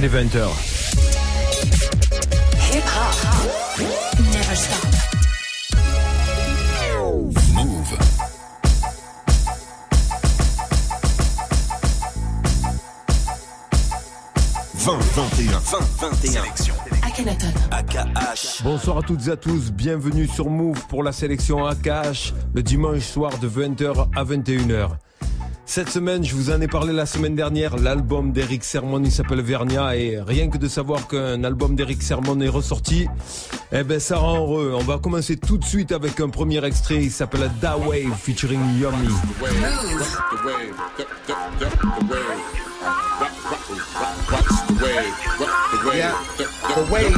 il est 20h. Hip hop never stop. Move. Vingt, 21, 20, 21. Sélection. Akhenaton. AKH. Bonsoir à toutes et à tous, bienvenue sur Move pour la sélection AKH le dimanche soir de 20h à 21h. Cette semaine, je vous en ai parlé la semaine dernière, l'album d'Eric Sermon, il s'appelle Vernia. Et rien que de savoir qu'un album d'Eric Sermon est ressorti, eh ben ça rend heureux. On va commencer tout de suite avec un premier extrait, il s'appelle Da Wave featuring Yummy. Yeah, the, wave.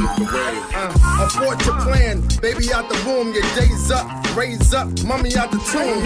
Uh, abort your plan, baby out the womb, your days up, raise up, mummy out the tomb.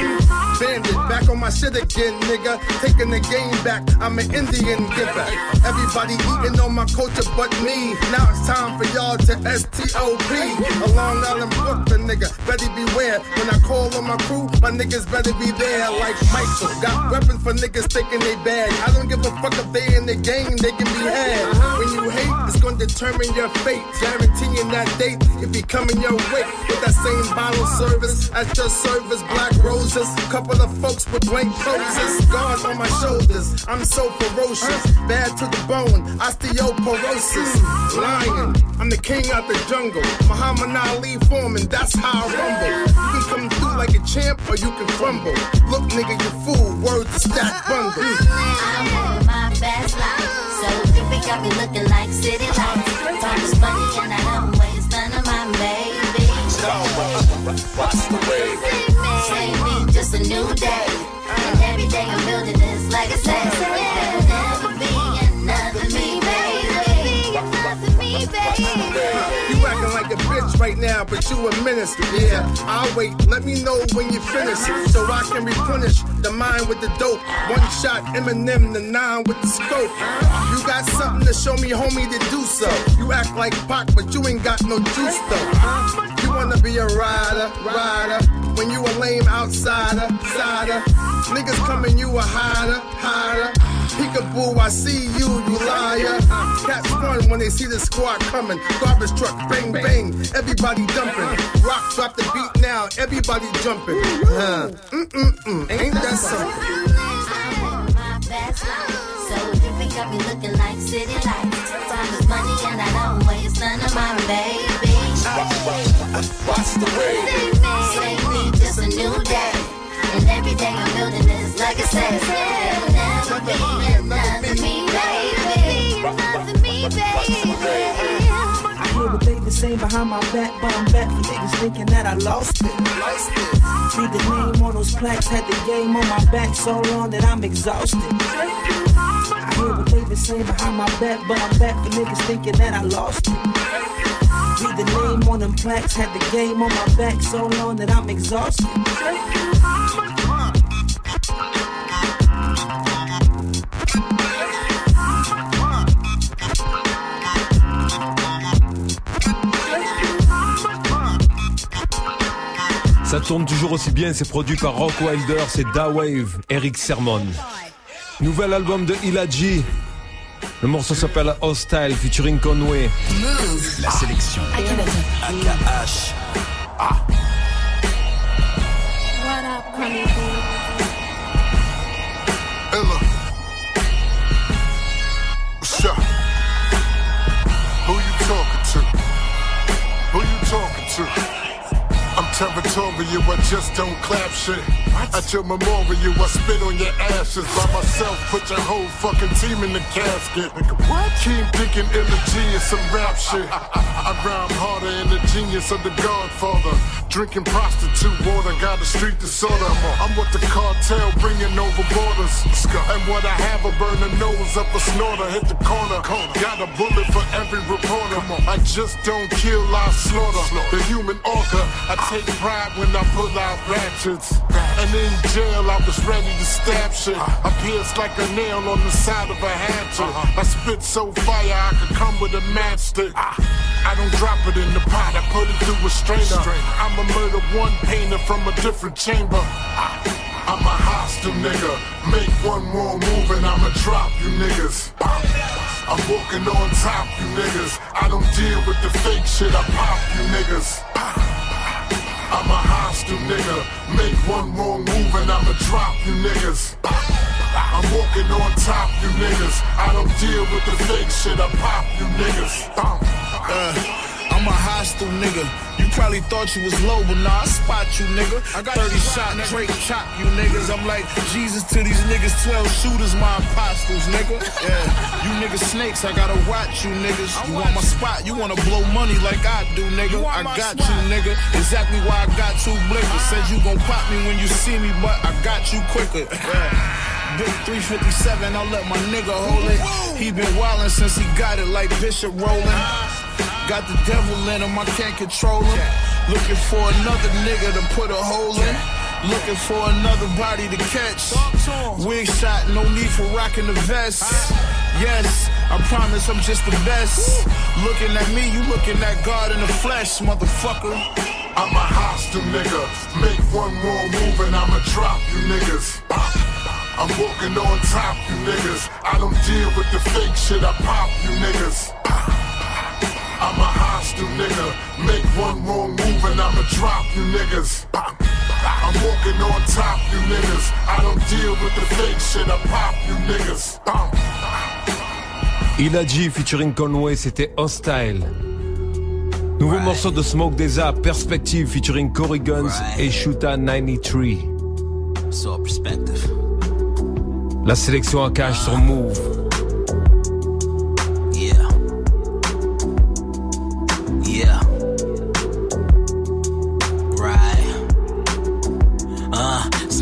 Bandit, back on my shit again, nigga. Taking the game back, I'm an Indian giver. Everybody eating on my culture but me. Now it's time for y'all to STOP. A Long Island Brooklyn nigga, better beware. When I call on my crew, my niggas better be there like Michael. Got weapons for niggas taking they bad. I don't give a fuck if they in the game, they can be had. When you hate, it's gonna determine your fate. Guaranteeing that date, it be coming your way. With that same bottle service at your service, black roses. Couple of folks with blank poses. Guard on my shoulders, I'm so ferocious. Bad to the bone, osteoporosis. Lion, I'm the king of the jungle. Muhammad Ali forming, that's how I rumble. You can come through like a champ or you can crumble. Look, nigga, you fool, Words to stack bundle. I'm on my best life. So different got me looking like city right now, but you a menace. Yeah, I'll wait. Let me know when you finish, so I can replenish the mind with the dope. One shot, Eminem, the nine with the scope. You got something to show me, homie, to do so. You act like Pac, but you ain't got no juice though. You wanna be a rider, rider. When you a lame outsider, sider. Niggas coming, you a hider, hider. Peekaboo, I see you, you liar. Cats run when they see the squad coming. Garbage truck, bang, bang. Everybody dumping. Rock, drop the beat now. Everybody jumping. Uh, mm, mm, mm. Ain't that something? I'm on my best life. So different got me looking like city lights. Time is money and I don't waste none of my baby. Watch the wave. Say me just a new day. And every day I'm building this legacy. There will never be saying behind my back, but I'm back for niggas thinking that I lost it. Read the name on those plaques, had the game on my back so long that I'm exhausted. I hear what they been saying behind my back, but I'm back for niggas thinking that I lost it. Read the name on them plaques, had the game on my back so long that I'm exhausted. Ça tourne toujours aussi bien, c'est produit par Rock Wilder, c'est Da Wave, Eric Sermon. Nouvel album de Ilaji. Le morceau s'appelle Hostile featuring Conway. Move. La sélection. AKH. What up, honey? Ella. What's up? Who you talking to? Who you talking to? I'm territorial, I just don't clap shit. At your memorial, I spit on your ashes by myself, put your whole fucking team in the casket. What? Keep thinking G is some rap shit. I rhyme harder than the genius of the Godfather. Drinking prostitute water, got a street disorder. I'm what the cartel bringing over borders. And what I have, a burn the nose up a snorter, hit the corner. Got a bullet for every reporter. I just don't kill, I slaughter. The human orca, I take pride when I pull out ratchets. And in jail, I was ready to stab shit. I pierced like a nail on the side of a hatchet. I spit so fire, I could come with a matchstick. I don't drop it in the pot, I put it through a strainer. I'm a murder one painter from a different chamber. I'm a hostile nigga. Make one more move and I'ma drop you niggas. I'm walking on top, you niggas. I don't deal with the fake shit, I pop you niggas. I'm a hostile nigga. Make one wrong move and I'ma drop you niggas. I'm walking on top, you niggas. I don't deal with the fake shit, I pop you niggas. Uh, I'm a hostile nigga. You probably thought you was low, but nah, I spot you, nigga. I got 30 shot, Drake chop you niggas. I'm like Jesus to these niggas, 12 shooters, my apostles, nigga. Yeah, you niggas snakes, I gotta watch you niggas. You want my spot, you wanna blow money like I do, nigga. I got you, nigga. Exactly why I got two blickers. Said you gon' pop me when you see me, but I got you quicker. Yeah. Big 357, I'll let my nigga hold it. He been wildin' since he got it like Bishop Rollin'. Got the devil in him, I can't control him. Looking for another nigga to put a hole in. Looking for another body to catch. Wig shot, no need for rocking the vest. Yes, I promise I'm just the best. Looking at me, you looking at God in the flesh, motherfucker. I'm a hostile nigga. Make one more move and I'ma drop you niggas. I'm walking on top, you niggas. I don't deal with the fake shit, I pop you niggas. I'm a hostile nigga. Make one wrong move and I'ma drop you niggas. I'm walking on top, you niggas. I don't deal with the fake shit, I pop you niggas. Ilaji featuring Conway, c'était Hostile. Nouveau morceau de Smoke Deza, Perspective featuring Cory Guns et Shuta 93. So perspective. La sélection en cash sur Move.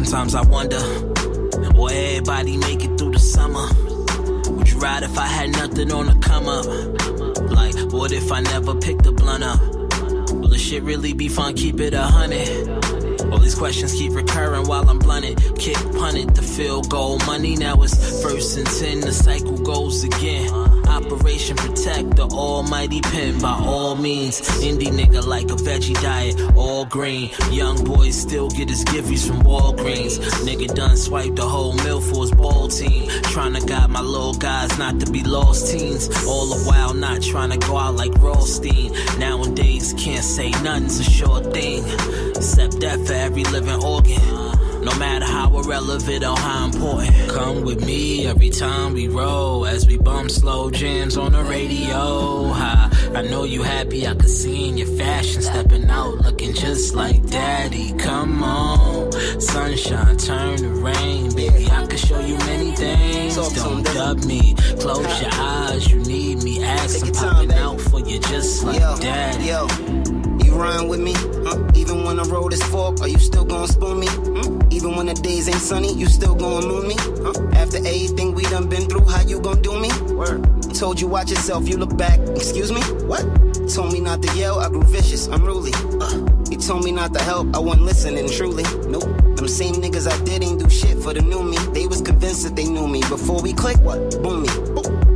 Sometimes I wonder, will everybody make it through the summer? Would you ride if I had nothing on the come up? Like, what if I never picked the blunt up? Will the shit really be fun? Keep it a hundred. All these questions keep recurring while I'm blunted. Kick punted, the field goal money. Now it's first and ten, the cycle goes again. Operation Protect the almighty pen by all means. Indie nigga like a veggie diet, all green. Young boys still get his giffies from Walgreens. Nigga done swiped the whole mill for his ball team. Trying to guide my little guys not to be lost teens. All the while not trying to go out like Rothstein. Nowadays can't say nothing's a sure thing. Except death for every living organ. No matter how irrelevant or how important. Come with me every time we roll as we bump slow jams on the radio. I know you happy, I can see in your fashion stepping out looking just like daddy. Come on, sunshine turn to rain, baby. I can show you many things. Don't dub me, close your eyes. You need me, ask I'm popping out for you just like Yo, daddy. yo, you rhyme with me? Huh? Even when the road is fork. are you still gonna spoon me? Hmm? Even when the days ain't sunny, you still gonna moon me? Huh? After everything we done been through, how you gonna do me? Word. Told you watch yourself, you look back. Excuse me? What? Told me not to yell, I grew vicious, unruly. Uh, he told me not to help, I wasn't listening, truly. Nope. Them same niggas I did ain't do shit for the new me. They was convinced that they knew me. Before we click, what? Boom me.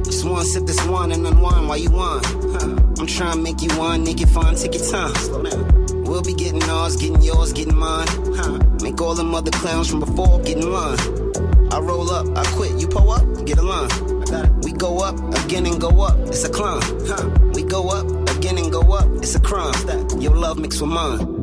Just one sip this one and unwind while you on. Huh. I'm trying to make you one, naked fine, take your time. Slow down. We'll be getting ours, getting yours, getting mine. Make all them other clowns from before get in line. I roll up, I quit, you pull up, get a line. We go up again and go up, it's a climb. Huh. We go up again and go up, it's a crime. Your love mixed with mine.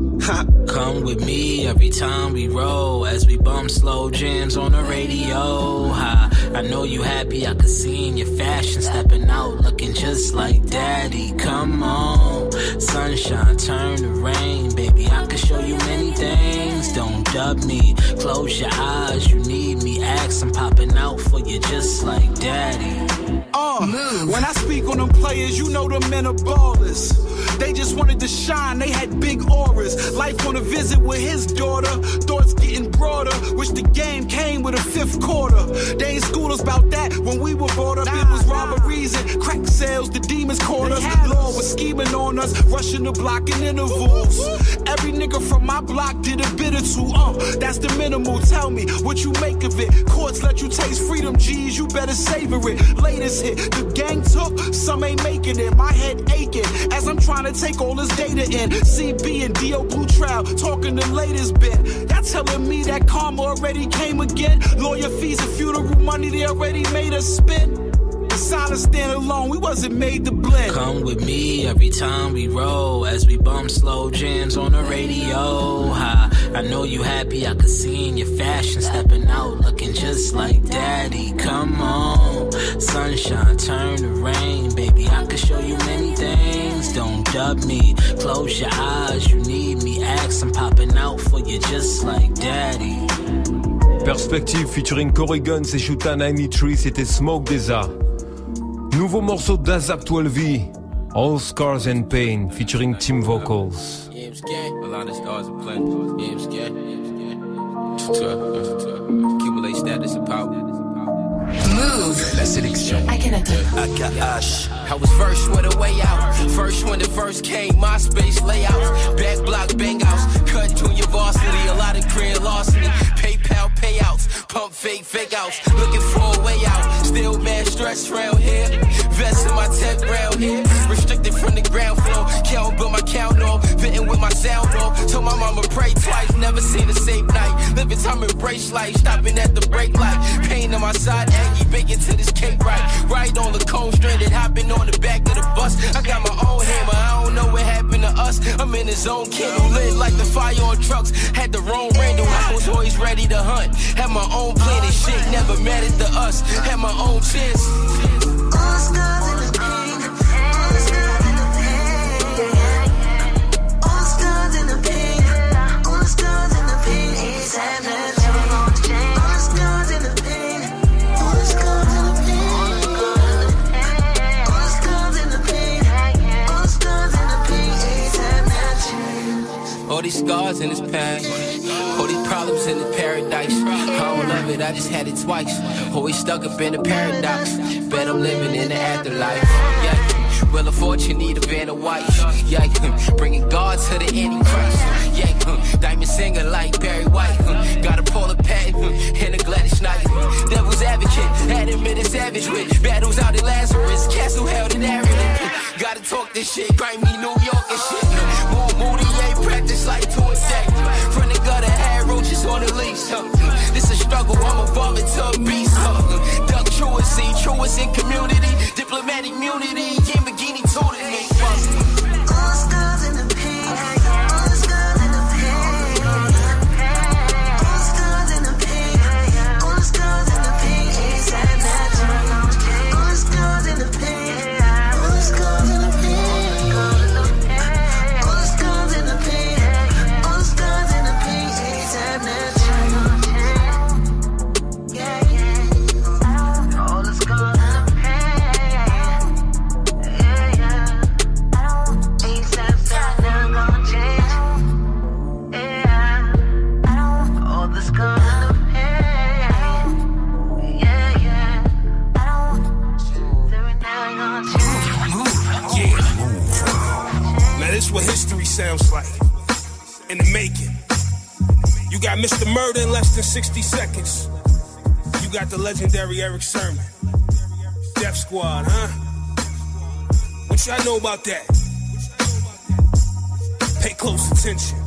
Come with me every time we roll as we bump slow jams on the radio. Ha. I know you happy, I can see in your fashion stepping out looking just like daddy. Come on, sunshine turn to rain, baby. I can show you many things. Don't dub me, close your eyes. You need me, ask I'm popping out for you just like daddy. Uh, when I speak on them players, you know them men are ballers. They just wanted to shine, they had big auras. Life on a visit with his daughter, thoughts getting broader. Wish the game came with a fifth quarter. They ain't school us about that when we were brought up. it was robberies and crack sales, the demons caught us. Law was scheming on us, rushing the block in intervals. Every nigga from my block did a bit or two. Uh, that's the minimal. Tell me what you make of it. Courts let you taste freedom, G's, you better savor it. Latest hit, the gang took, some ain't making it. My head aching as I'm trying to take all this data in. CB and DO Blue Trail talking the latest bit. Y'all telling me that karma already came again? Lawyer fees and funeral money they already made us spend. In silence, stand alone. We wasn't made to blend. Come with me every time we roll as we bump slow jams on the radio. Ha, I know you happy, I could see in your fashion stepping out looking just like daddy. Come on, sunshine, turn to rain, baby. I could show you many things. Don't dub me, close your eyes, you need me. Ask, I'm popping out for you just like daddy. Perspective featuring Corrigan, c'est Shuta 93, c'était Smoke DZA. Nouveau morceau d'Azap 12V, All Scars and Pain, featuring Team Vocals. Yeah, I'm scared. A lot of stars are plenty. I'm scared. Accumulate status. Move. La sélection. AKH. I was first with a way out. First when the first came, MySpace layouts. Back block bang outs. Cut junior varsity. A lot of career larceny. PayPal payouts. Pump fake fake outs. Looking for a way out. Still mad stress round here. My mama pray twice. Never seen a safe night. Living time embrace life. Stopping at the brake light. Pain on my side. Aggie baking to this cake right. Right on the cone stranded. Hopping on the back of the bus. I got my own hammer. I don't know what happened to us. I'm in the zone. Candle lit like the fire on trucks. Had the wrong Randall. I was always ready to hunt. Had my own plan and shit. Never mattered to us. Had my own chance. All in the All scars in the pain. All scars in the pain. All scars in the pain. All scars in the pain. All these scars in this past. All these problems in this paradise. I don't love it, I just had it twice. Always stuck up in the paradox. Bet I'm living in the afterlife. Yeah. Well, of fortune need a van of white. Yeah, bringing God to the Antichrist. Diamond singer like Barry White. Got a Paula Patton and a Gladys Knight. Devil's advocate, him in a savage with battles out in Lazarus. Castle held in Arrogant. Gotta talk this shit, grimy New York and shit. More moody, ain't practice like to a deck. Front the gutter, had roaches on the leash. Huh? This a struggle, I'm evolving to a beast. Huh? Duck truancy, truest in community. Diplomatic immunity, Lamborghini toted me. Fuck. All scars in the pain. The Erick Sermon. Death Squad, huh? What y'all know about that? Pay close attention.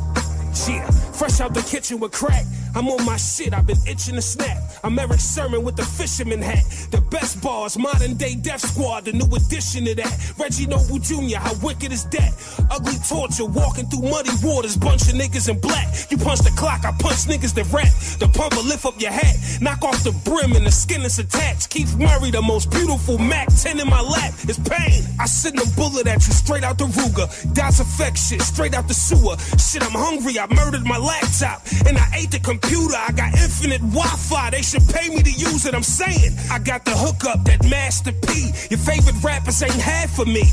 Yeah, fresh out the kitchen with crack. I'm on my shit, I've been itching to snap. I'm Erick Sermon with the fisherman hat. The best bars, modern day death squad, the new addition to that. Reggie Noble Jr., how wicked is that? Ugly torture, walking through muddy waters, bunch of niggas in black. You punch the clock, I punch niggas that rap. The pumper lift up your hat, knock off the brim and the skin is attached. Keith Murray, the most beautiful Mac 10 in my lap, is pain. I send a bullet at you straight out the Ruger. Das effect shit, straight out the sewer. Shit, I'm hungry, I murdered my laptop. And I ate the computer, I got infinite Wi-Fi. They should pay me to use it, I'm saying. I got the hookup, that Master P. Your favorite rappers ain't half for me.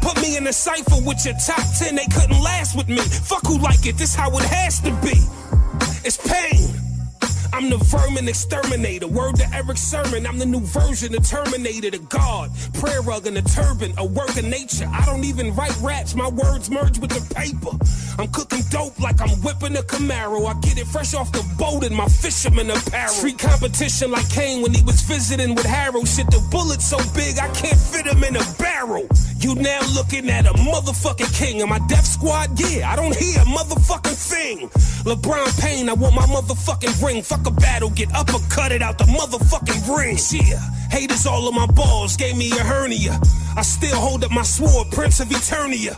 Put me in a cipher with your top 10, they couldn't last with me. Fuck who like it, this how it has to be. It's pain. I'm the vermin exterminator. Word to Erick Sermon. I'm the new version of Terminator, the God. Prayer rug and a turban, a work of nature. I don't even write raps. My words merge with the paper. I'm cooking dope like I'm whipping a Camaro. I get it fresh off the boat in my fisherman apparel. Street competition like Kane when he was visiting with Harrow. Shit, the bullet's so big I can't fit him in a barrel. You now looking at a motherfucking king. And my death squad, yeah, I don't hear a motherfucking thing. LeBron Payne, I want my motherfucking ring. Fuck a battle, get uppercutted out the motherfucking ring. Yeah, haters all on my balls, gave me a hernia. I still hold up my sword, Prince of Eternia.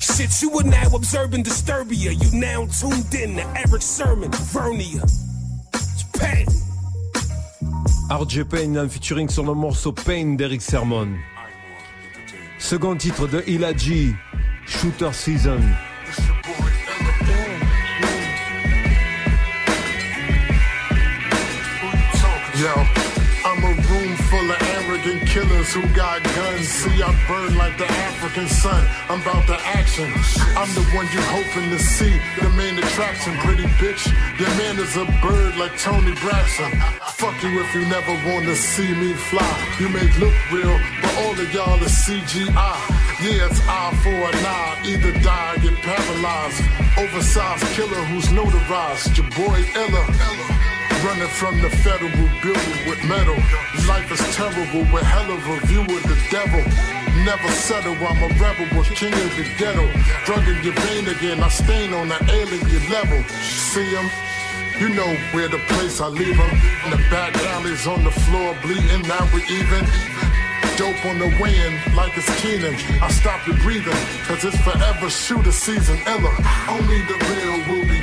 Shit, you were now observing Disturbia. You now tuned in to Eric Sermon, Vernia. Pain. RJ Payne en featuring sur le morceau Pain d'Eric Sermon. Second titre de Ilaji, Shooter Season. Yo, I'm a room full of arrogant killers who got guns. See, I burn like the African sun. I'm about the action. I'm the one you're hoping to see. The main attraction, pretty bitch. Your man is a bird like Toni Braxton. Fuck you if you never wanna see me fly. You may look real, but all of y'all is CGI. Yeah, it's eye for an eye. Either die or get paralyzed. Oversized killer who's notarized. Your boy Ella. Running from the federal building with metal. Life is terrible with hell of a view of the devil. Never settle, I'm a rebel, a king of the ghetto. Drug in your vein again, I stain on an alien level. See him? You know where the place I leave him. In the back alleys on the floor, bleeding, now we even. Dope on the way-in like it's Keenan. I stop your breathing, cause it's forever shooter season Ella. Only the real will be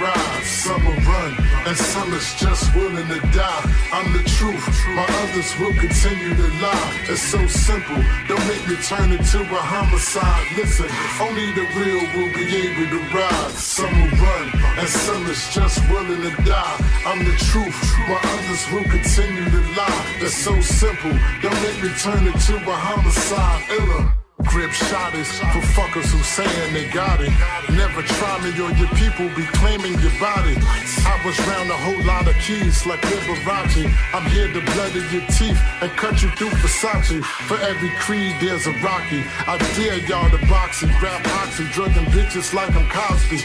rise. Some will run, and some is just willing to die. I'm the truth, my others will continue to lie. It's so simple, don't make me turn into a homicide. Listen, only the real will be able to rise. Some will run, and some is just willing to die. I'm the truth, my others will continue to lie. It's so simple, don't make me turn into a homicide. Illa. Grip shotties for fuckers who saying they got it. Never try me or your people be claiming your body. I was round a whole lot of keys like Liberace. I'm here to blood bloody your teeth and cut you through Versace. For every creed, there's a Rocky. I dare y'all to box and grab oxy, drugging bitches like I'm Cosby.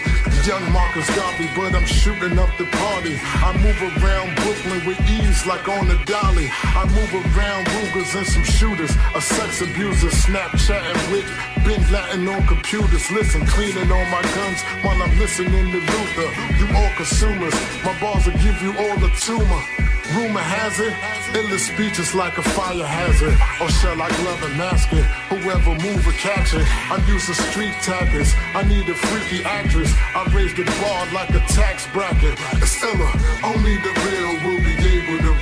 Young Marcus Garvey, but I'm shooting up the party. I move around Brooklyn with ease like on the dolly. I move around Rugers and some shooters, a sex abuser, Snapchatting Bin Laden on computers. Listen, cleaning on my guns while I'm listening to Luther. You all consumers, my bars will give you all the tumor. Rumor has it, endless speeches like a fire hazard. Or shall I glove and mask it? Whoever move or catch it. I'm using street tactics. I need a freaky actress. I raise the bar like a tax bracket. It's. Only the real will be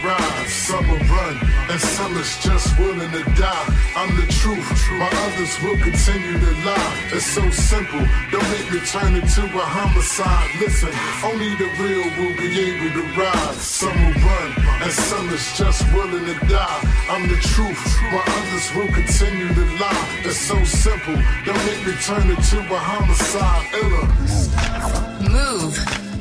rise. Some will run, and some is just willing to die. I'm the truth. My others will continue to lie. It's so simple. Don't make me turn into a homicide. Listen, only the real will be able to rise. Some will run, and some is just willing to die. I'm the truth. My others will continue to lie. It's so simple. Don't make me turn into a homicide. Illa. Move.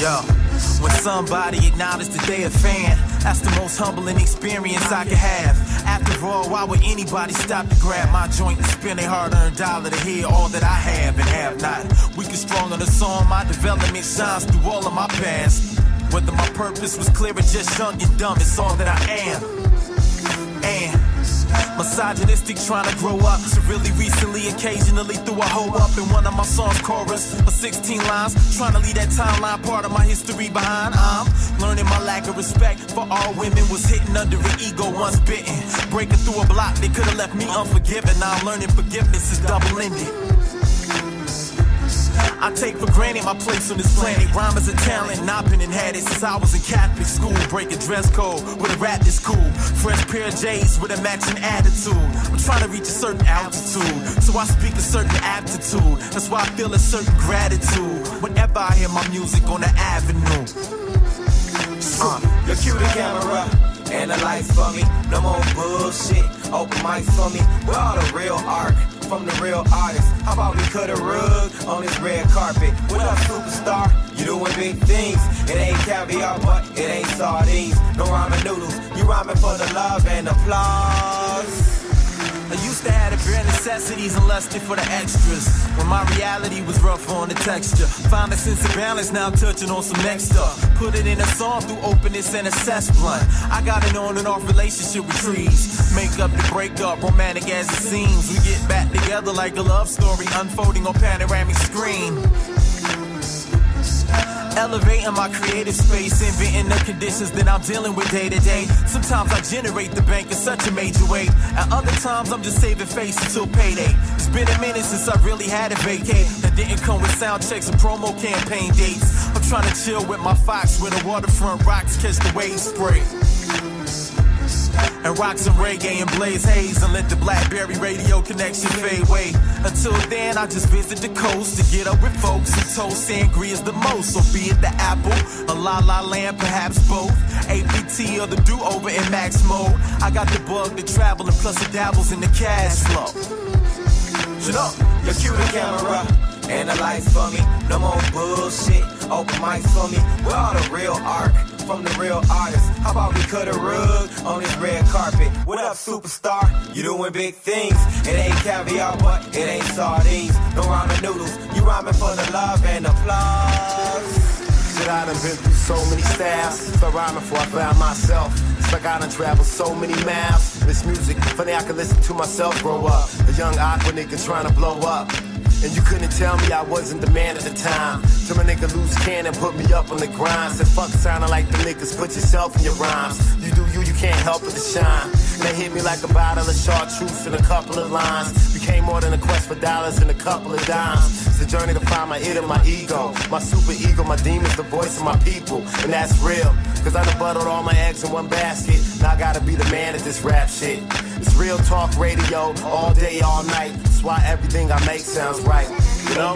Yo, when somebody acknowledges that they a fan, that's the most humbling experience I could have. After all, why would anybody stop to grab my joint and spend a hard-earned dollar to hear all that I have and have not? Weak and strong on the song, my development shines through all of my past. Whether my purpose was clear or just young and dumb, it's all that I am. Misogynistic trying to grow up. To really recently occasionally threw a hoe up in one of my songs chorus. For 16 lines trying to leave that timeline part of my history behind. I'm learning my lack of respect for all women was hitting under an ego once bitten. Breaking through a block that could have left me unforgiven. Now i'm learning forgiveness is double-ended I take for granted my place on this planet. Rhyme is a talent, not been and had it since I was in Catholic school. Breaking dress code with a rap that's cool. Fresh pair of J's with a matching attitude. I'm trying to reach a certain altitude, so I speak a certain aptitude. That's why I feel a certain gratitude whenever I hear my music on the avenue. Uh, you cue camera and the lights for me. No more bullshit. Open mics for me. Where all the real art from the real artist. How about we cut a rug on this red carpet? What up, superstar? You doing big things. It ain't caviar, but it ain't sardines. No ramen noodles. You rhyming for the love and applause. Used to have the bare necessities and lusted for the extras. When my reality was rough on the texture. Find a sense of balance, now touching on some next stuff. Put it in a song through openness and assess blunt. I got an on and off relationship with trees. Make up the breakup, romantic as it seems. We get back together like a love story unfolding on panoramic screen. Elevating my creative space, inventing the conditions that I'm dealing with day to day. Sometimes I generate the bank in such a major way. At other times, I'm just saving face until payday. It's been a minute since I really had a vacate. That didn't come with sound checks and promo campaign dates. I'm trying to chill with my fox where the waterfront rocks catch the waves spray. And rock some reggae and blaze haze and let the Blackberry radio connection fade away. Until then, I just visit the coast to get up with folks and toast sangria's the most. So be it the apple, a la la land, perhaps both. APT or the do over in max mode. I got the bug to travel and plus it dabbles in the cash flow. Shut up, your cue the camera and the lights for me. No more bullshit, open mics for me. Where all the real art from the real artist. How about we cut a rug on this red carpet? What up, superstar? You doing big things. It ain't caviar, but it ain't sardines. No ramen noodles. You rhyming for the love and applause. Shit, I done been through so many styles. Start rhyming before I found myself. It's like I done traveled so many miles. This music, funny I can listen to myself grow up. A young awkward nigga trying to blow up. And you couldn't tell me I wasn't the man at the time. Till my nigga loose cannon put me up on the grind. Said fuck sounding like the niggas, put yourself in your rhymes. You do you, you can't help but to shine. They hit me like a bottle of chartreuse and a couple of lines. Became more than a quest for dollars and a couple of dimes. It's a journey to find my it and my ego. My super ego, my demons, the voice of my people. And that's real. Cause I done buttled all my eggs in one basket. Now I gotta be the man at this rap shit. It's real talk radio, all day, all night. That's why everything I make sounds right. You know?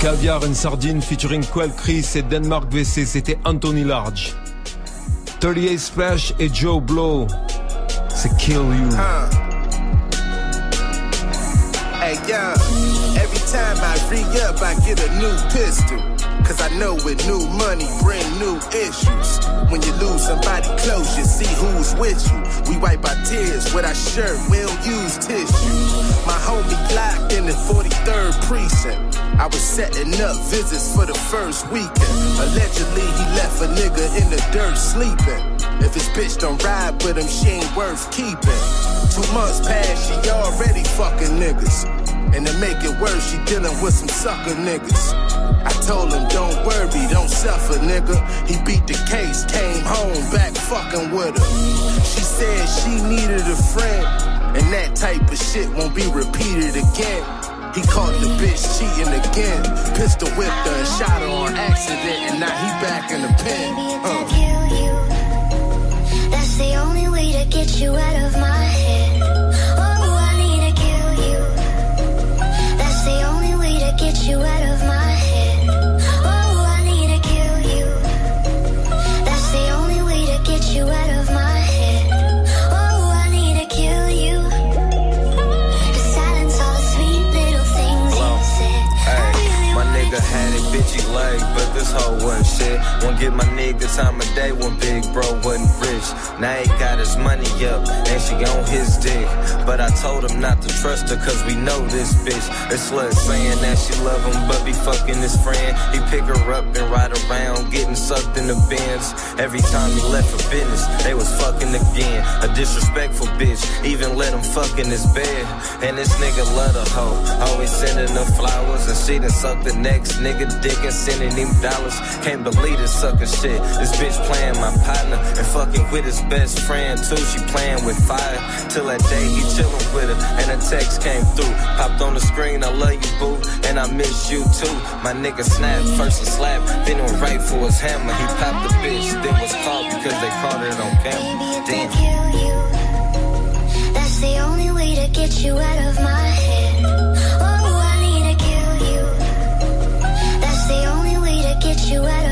Caviar and Sardine featuring Quelle Chris et Denmark Vessey, c'était Anthony Large. 38 Spesh et Joe Blow, c'est Kill You. Hey, yo, every time I re up, I get a new pistol. Cause I know with new money bring new issues. When you lose somebody close, you see who's with you. We wipe our tears with our shirt, we don't use tissue. My homie locked in the 43rd precinct. I was setting up visits for the first weekend. Allegedly, he left a nigga in the dirt sleeping. If his bitch don't ride with him, she ain't worth keeping. Two months past, she already fucking niggas. And to make it worse, she dealing with some sucker niggas. I told him, don't worry, don't suffer, nigga. He beat the case, came home, back fucking with her. She said she needed a friend, and that type of shit won't be repeated again. He caught the bitch cheating again, pistol whipped her and shot her on accident, and now he back in the pen. Uh. That's the only way to get you out of my head. This hoe wasn't shit. Won't give my nigga time of day when big bro wasn't rich. Now he got his money up, and she on his dick. But I told him not to trust her, cause we know this bitch. This slut saying that she love him, but be fucking his friend. He pick her up and ride around, getting sucked in the bins. Every time he left for business, they was fucking again. A disrespectful bitch, even let him fuck in his bed. And this nigga love a hoe, always sending her flowers, and she done sucked the next nigga dick and sending him dollars. Can't believe this sucker shit. This bitch playing my partner and fucking with his best friend too. She playing with fire till that day he chillin' with her and text came through. Popped on the screen, I love you boo, and I miss you too. My nigga snapped first a slap, then went right for his hammer. He popped the bitch, then was caught because they caught it on camera. Damn. you. That's the only way to get you out of my head. Oh, I need to kill you. That's the only way to get you out of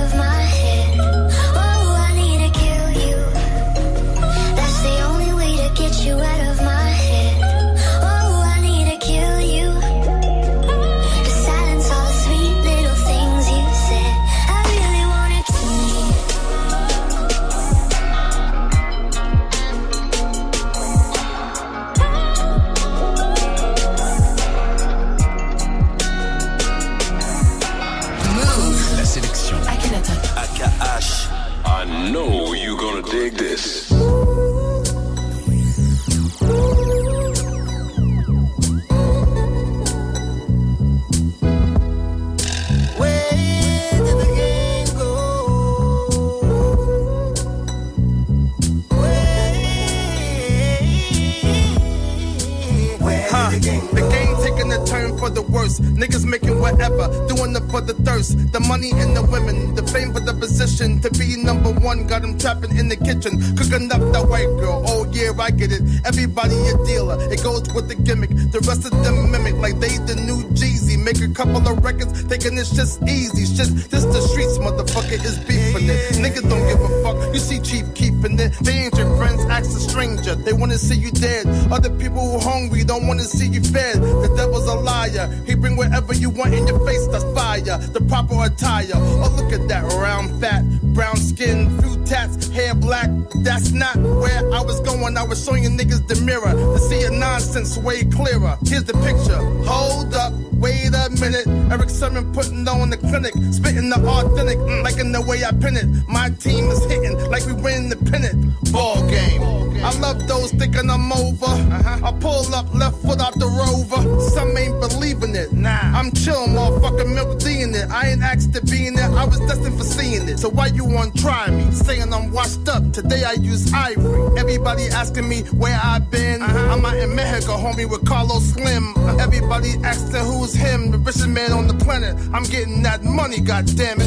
Niggas making whatever, doing it for the thirst. The money and the women, the fame for the position. To be number one, got them trapping in the kitchen. Cooking up that white girl. Oh, yeah, I get it. Everybody a dealer. It goes with the gimmick. The rest of them mimic like they the new Jeezy. Make a couple of records, thinking it's just easy. Shit, this the streets, motherfucker, is beefing it. Niggas don't give a fuck. You see cheap keeping it. They ain't your friends, ask a stranger. They wanna see you dead. Other people who hungry don't wanna see you fed. The devil's a liar. He bring whatever you want in your face, that's fire. The proper attire. Oh, look at that round fat, brown skin, few tats, hair black. That's not where I was going. I was showing you niggas the mirror to see your nonsense way clearer. Here's the picture. Hold up. Wait a minute, Erick Sermon putting on the clinic, spitting the authentic, mm, like in the way I pin it. My team is hitting like we win the pennant. Ball game. I love those thinking I'm over. I pull up left foot out the rover. Some ain't believing it. Nah, I'm chill, motherfucker, milk D in it. I ain't asked to be in it. I was destined for seeing it. So why you want try me? Saying I'm washed up. Today I use ivory. Everybody asking me where I've been. Uh-huh. I'm out in Mexico, homie, with Carlos Slim. Everybody asking who's him, the richest man on the planet. I'm getting that money, goddammit.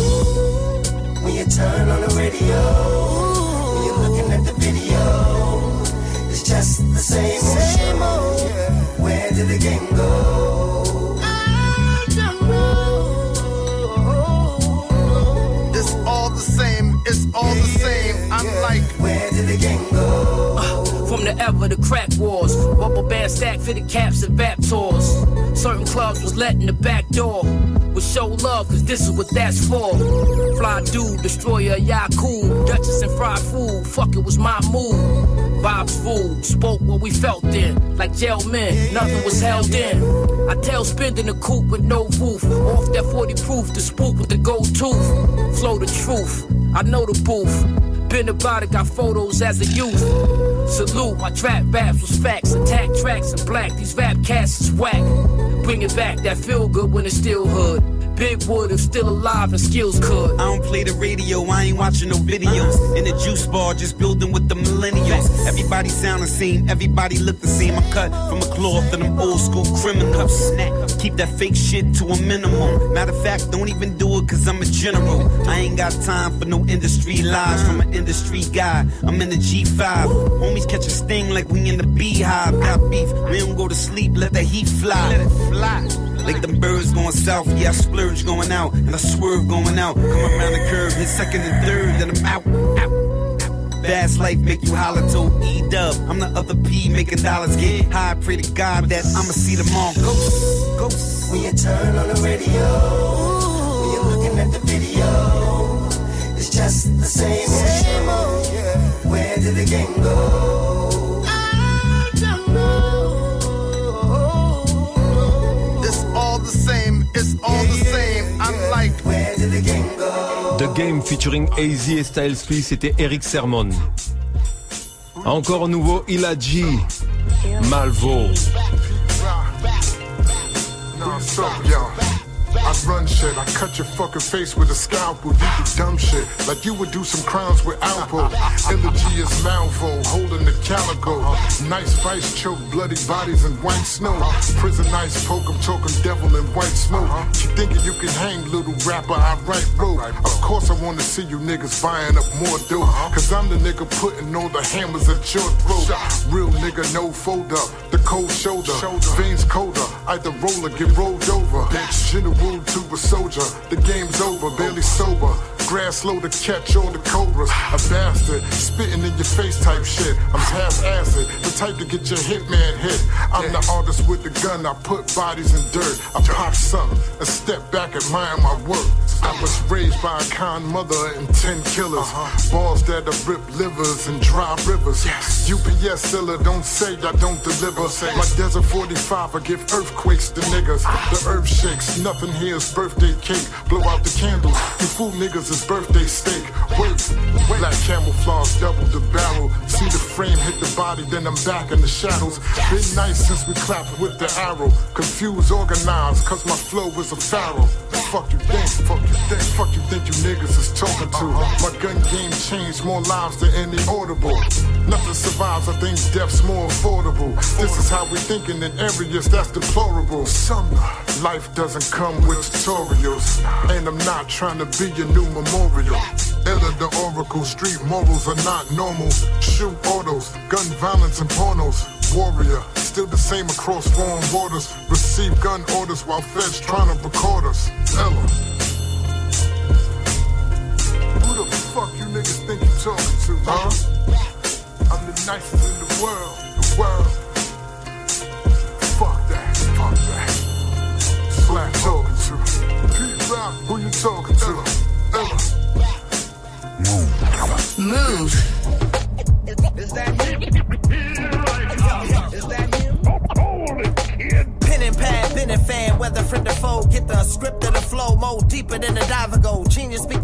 When you turn on the radio, when you're looking at the video, it's just the same old same old. Where did the game go? I don't know. It's all the same, it's all the same. I'm like, where did the game go? From the ever the crack wars, rubber band stack the caps and vap tours. Certain clubs was letting the back door. Would show love, cause this is what that's for. Fly dude, destroyer, Yaku, Duchess and fried food, fuck it was my move. Vibes full, spoke what we felt then. Like jail men, nothing was held in. I tell spending the coupe with no roof. Off that 40 proof, the spook with the gold tooth. Flow the truth, I know the booth. Been about it, got photos as a youth. Salute, my trap raps was facts. Attack tracks in black, these rap cats is whack. Bring it back, that feel good when it's still hood. Big Wood is still alive and skills could. I don't play the radio, I ain't watching no videos. In the juice bar, just building with the millennials. Everybody sound the same, everybody look the same. I'm cut from a cloth of them old school criminals. Snack, keep that fake shit to a minimum. Matter of fact, don't even do it cause I'm a general. I ain't got time for no industry lies from an industry guy. I'm in the G5. Homies catch a sting like we in the beehive. Got beef, we don't go to sleep, let the heat fly. Let it fly. Like them birds going south, yeah, I splurge going out, and I swerve going out. Come around the curve, hit second and third, then I'm out, out. Fast life make you holler to E dub. I'm the other P making dollars get high. Pray to God that I'ma see them all. Ghosts, ghosts. When you turn on the radio, when you're looking at the video, it's just the same old. Where did the game go? It's all the same. I'm like, where did the game go? The Game featuring AZ et Styles P, c'était Eric Sermon. Encore nouveau, Ilaji, Malvo. So, yo. I run shit, I cut your fucking face with a scalpel. You do dumb shit, like you would do some crimes with Alpo. Elegy is Malvo, holding the calico. Nice vice choke, bloody bodies in white snow. Prison ice poke, I'm talking devil in white smoke. You thinking you can hang, little rapper, I write rope. Of course I wanna see you niggas buying up more dope. Cause I'm the nigga putting all the hammers at your throat. Real nigga, no fold up, the cold shoulder. Veins colder, either roll or get rolled over. General to a soldier, the game's over, barely sober. Grass slow to catch all the cobras. A bastard, spitting in your face type shit. I'm half acid, the type to get your hitman hit. I'm the artist with the gun, I put bodies in dirt. I pop something and step back, admire my work. I was raised by a kind mother and ten killers. Uh-huh. Balls that'll rip livers and dry rivers. UPS seller, don't say I don't deliver. Say My desert 45, I give earthquakes to niggas. Ah. The earth shakes, nothing here is birthday cake. Blow out the candles, you fool niggas is birthday steak. Wait, black camouflage, double the barrel. See the frame hit the body, then I'm back in the shadows. Been nice since we clapped with the arrow. Confused, organized, cause my flow is a pharaoh. Fuck you think, fuck think, fuck you think you niggas is talking to. My gun game changed more lives than any audible. Nothing survives, I think death's more affordable. This is how we thinking in areas that's deplorable. Summer, life doesn't come with tutorials, and I'm not trying to be your new memorial. Illa the oracle, street morals are not normal. Shoot autos, gun violence and pornos. Warrior, still the same across foreign borders. Receive gun orders while feds trying to record us. Illa. Who the fuck you niggas think you talking to, huh? I'm the nicest in the world, the world. Fuck that, fuck that. Slack talking to. P-Rap, who you talking to? Illa. Move. Is that him? Is that him? Pen and pad, and fan, whether friend or foe, get the script of the flow, more deeper than the diver go. Genius speak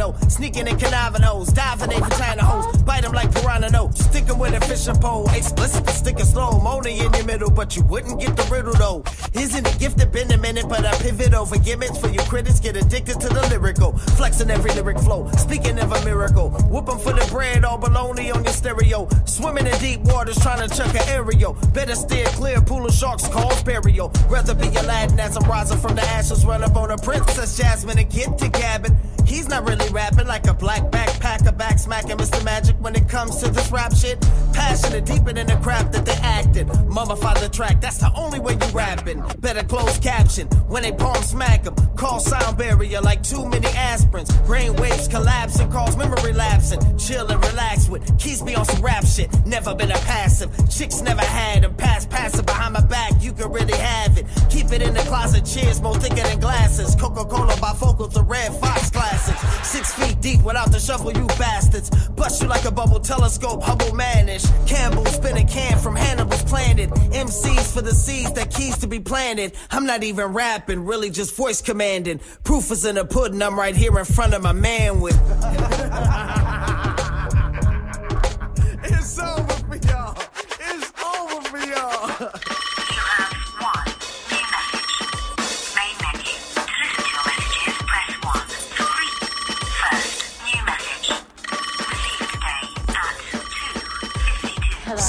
though, sneaking and conniving diving in vagina hoes, bite them like piranha no, sticking with a fishing pole, explicit sticking slow, moaning in your middle, but you wouldn't get the riddle though. Isn't it gifted, been a minute, but I pivot over gimmicks for your critics, get addicted to the lyrical, flexing every lyric flow, speaking of a miracle, whooping for the bread, all baloney on your stereo, swimming in deep waters, trying to chuck an aerial, better steer clear, pool of sharks calls burial, rather be Aladdin as I'm rising from the ashes, run up on a princess Jasmine and get to gabbing. He's not really rapping like a black backpacker, back smacking Mr. Magic when it comes to this rap shit. Passionate deeper than the crap that they acting. Mummify the track, that's the only way you rapping. Better close caption when they palm smack 'em. Call sound barrier like too many aspirins. Brain waves collapsing, cause memory lapsing. Chill and relax with, keys me on some rap shit. Never been a passive, chicks never had 'em. Pass passive behind my back, you can really have it. Keep it in the closet, cheers more thicker than glasses. Coca Cola bifocals, the red fox classics. Six feet deep without the shovel, you bastards. Bust you like a bubble telescope, Hubble manish. Campbell spin a can from Hannibal's planet. MCs for the seeds that keys to be planted. I'm not even rapping, really just voice commanding. Proof is in the pudding, I'm right here in front of my man with. it's over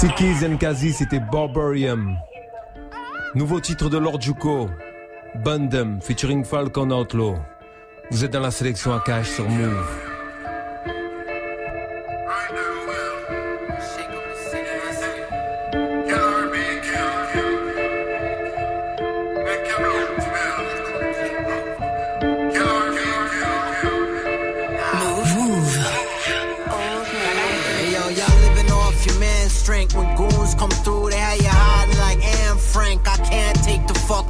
Sikis and Kazi, c'était Barbarium. Nouveau titre de Lord Juko, Bandem, featuring Falcon Outlaw. Vous êtes dans la sélection à cash sur. Move.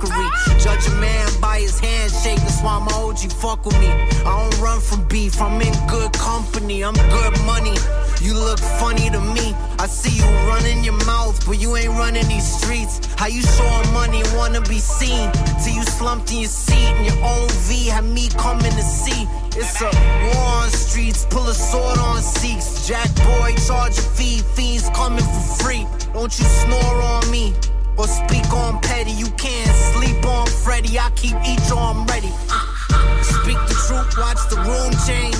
Fuckery. Judge a man by his handshake. That's why my OG fuck with me. I don't run from beef. I'm in good company. I'm good money. You look funny to me. I see you running your mouth, but you ain't running these streets. How you showing money, wanna be seen? Till you slumped in your seat in your own V. Had me coming to see. It's a war on streets, pull a sword on seats. Jack boy, charge a fee, fiends coming for free. Don't you snore on me or speak on petty. You can't sleep on Freddy. I keep each arm ready. Speak the truth, watch the room change.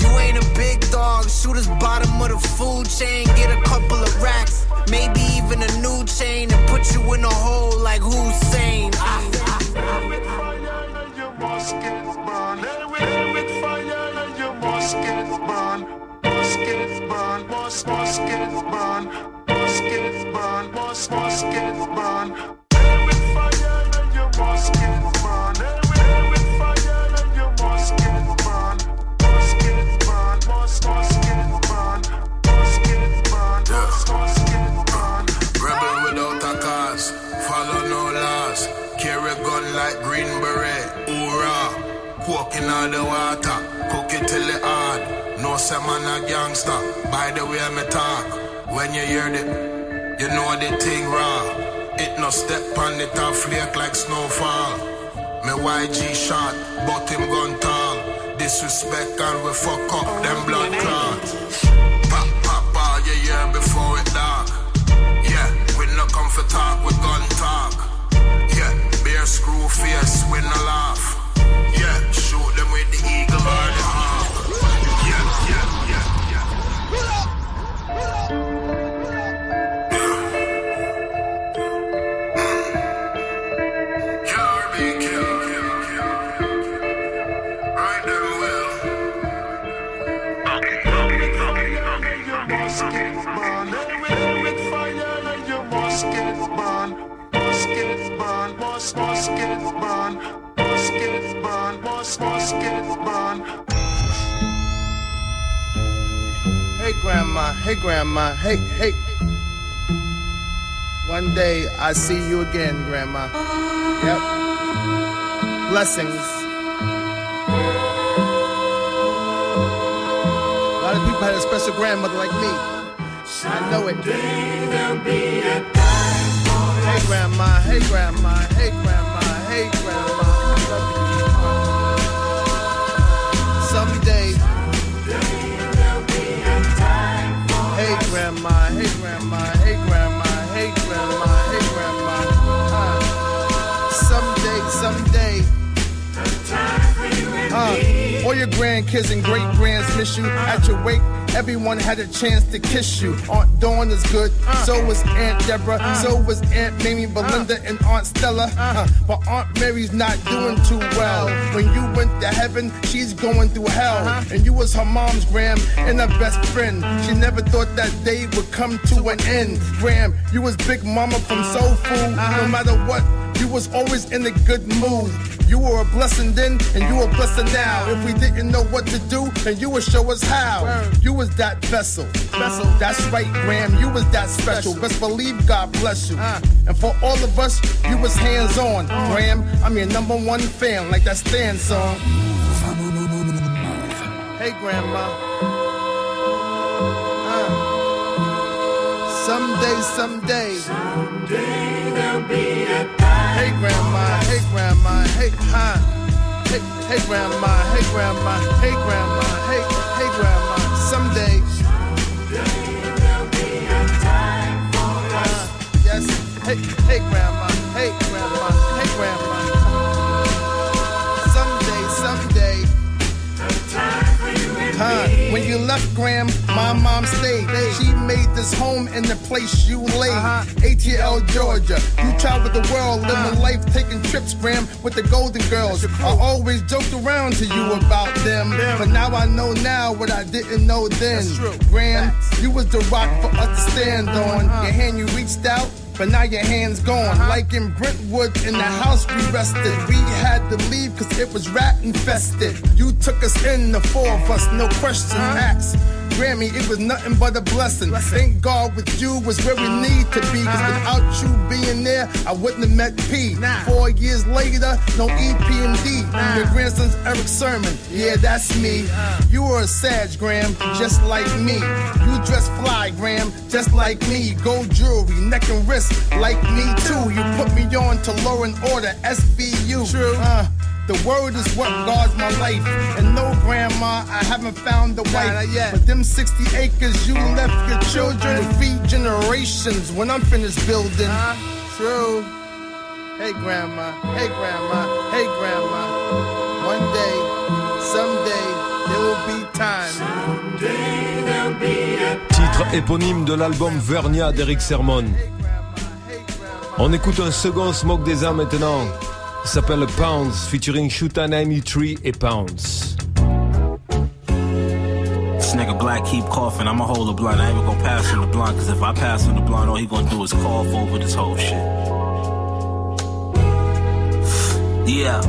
You ain't a big dog, shoot us bottom of the food chain. Get a couple of racks, maybe even a new chain, and put you in a hole like Hussein. Ah, ah, Muskets burn, muskets burn. Muskets burn, mus, muskets burn. Burn, mus, muskets burn. With fire, let your muskets burn. With, with fire, let your muskets burn. Muskets burn, mus, muskets burn. Muskets burn, mus, muskets burn. Rebel without a cause, follow no laws. Carry gun like Green Beret, hoorah. in all the water. Cook it till it hard. No say man a gangster. By the way I me talk. When you hear the, you know the thing raw. It no step on it and flake like snowfall. Me YG shot, but him gun tall. Disrespect and we fuck up them blood clots. Pop, pop, all you hear before it dark. Yeah, we no come for talk, we gun talk. Yeah, bear screw face, we no laugh. Hey, hey. One day I see you again, grandma. Yep. Blessings. A lot of people had a special grandmother like me. I know it. Hey grandma, hey grandma, hey grandma, hey grandma. I love grandma, hey grandma, hey grandma, hey grandma, hey grandma. Uh, someday, someday. Uh, all your grandkids and great grands miss you at your wake. Everyone had a chance to kiss you. Aunt Dawn is good, uh. so was Aunt Deborah, uh. so was Aunt Mamie, uh. Belinda, and Aunt Stella. Uh, but Aunt Mary's not doing too well. Oh. When you went to heaven, she's going through hell. Uh-huh. And you was her mom's Graham and her best friend. She never thought that day would come to an end. Graham, you was Big Mama from Soul Food. Uh-huh. No matter what, you was always in a good mood. You were a blessing then, and you a blessing now. If we didn't know what to do, and you would show us how. You was that vessel. Vessel. That's right, Graham. You was that special. Best believe God bless you. And for all of us, you was hands on. Graham, I'm your number one fan, like that Stan song. Hey, Grandma. Uh. Someday, someday. Someday there'll be a time. Hey, Grandma. Hey, Grandma. Hey, huh. Hey, hey, Grandma. Hey, Grandma. Hey, Grandma. Hey, hey, Grandma. Someday. Yes. Hey, hey, Grandma. Hey, Grandma. Hey, Grandma. Huh. When you left, Graham, my mom stayed. She made this home in the place you laid. ATL, Georgia. You traveled the world, living life, taking trips, Graham, with the Golden Girls. I always joked around to you about them, but now I know now what I didn't know then. Graham, you was the rock for us to stand on. Your hand you reached out. But now your hand's gone. Uh-huh. Like in Brentwood, in the uh-huh. house we rested. We had to leave cause it was rat infested. You took us in, the four of us, no questions uh-huh. asked. Grammy, it was nothing but a blessing. Thank God with you was where we need to be. Cause without you being there, I wouldn't have met P. Four years later, no EPMD. Your grandson's Erick Sermon. Yeah, that's me. You were a Sag, Graham, just like me. You dress fly, Graham, just like me. Gold jewelry, neck and wrist, like me too. You put me on to Law and Order, SVU. True. Uh, the word is what guards my life. And no, grandma, I haven't found a wife. But them 60 acres you left your children to feed generations when I'm finished building. True. Hey, grandma. Hey, grandma. Hey, grandma. One day, someday, there will be time. Someday there'll be a Titre éponyme de l'album Vernia d'Eric Sermon. On écoute un second Smoke des Arts maintenant. Il s'appelle Pounds, featuring Shuta 93 et Pounds. This nigga Black keep coughing. I'ma hold the blunt. I ain't even gonna pass him the blunt, cause if I pass him the blunt, all he gonna do is cough over this whole shit. Yeah.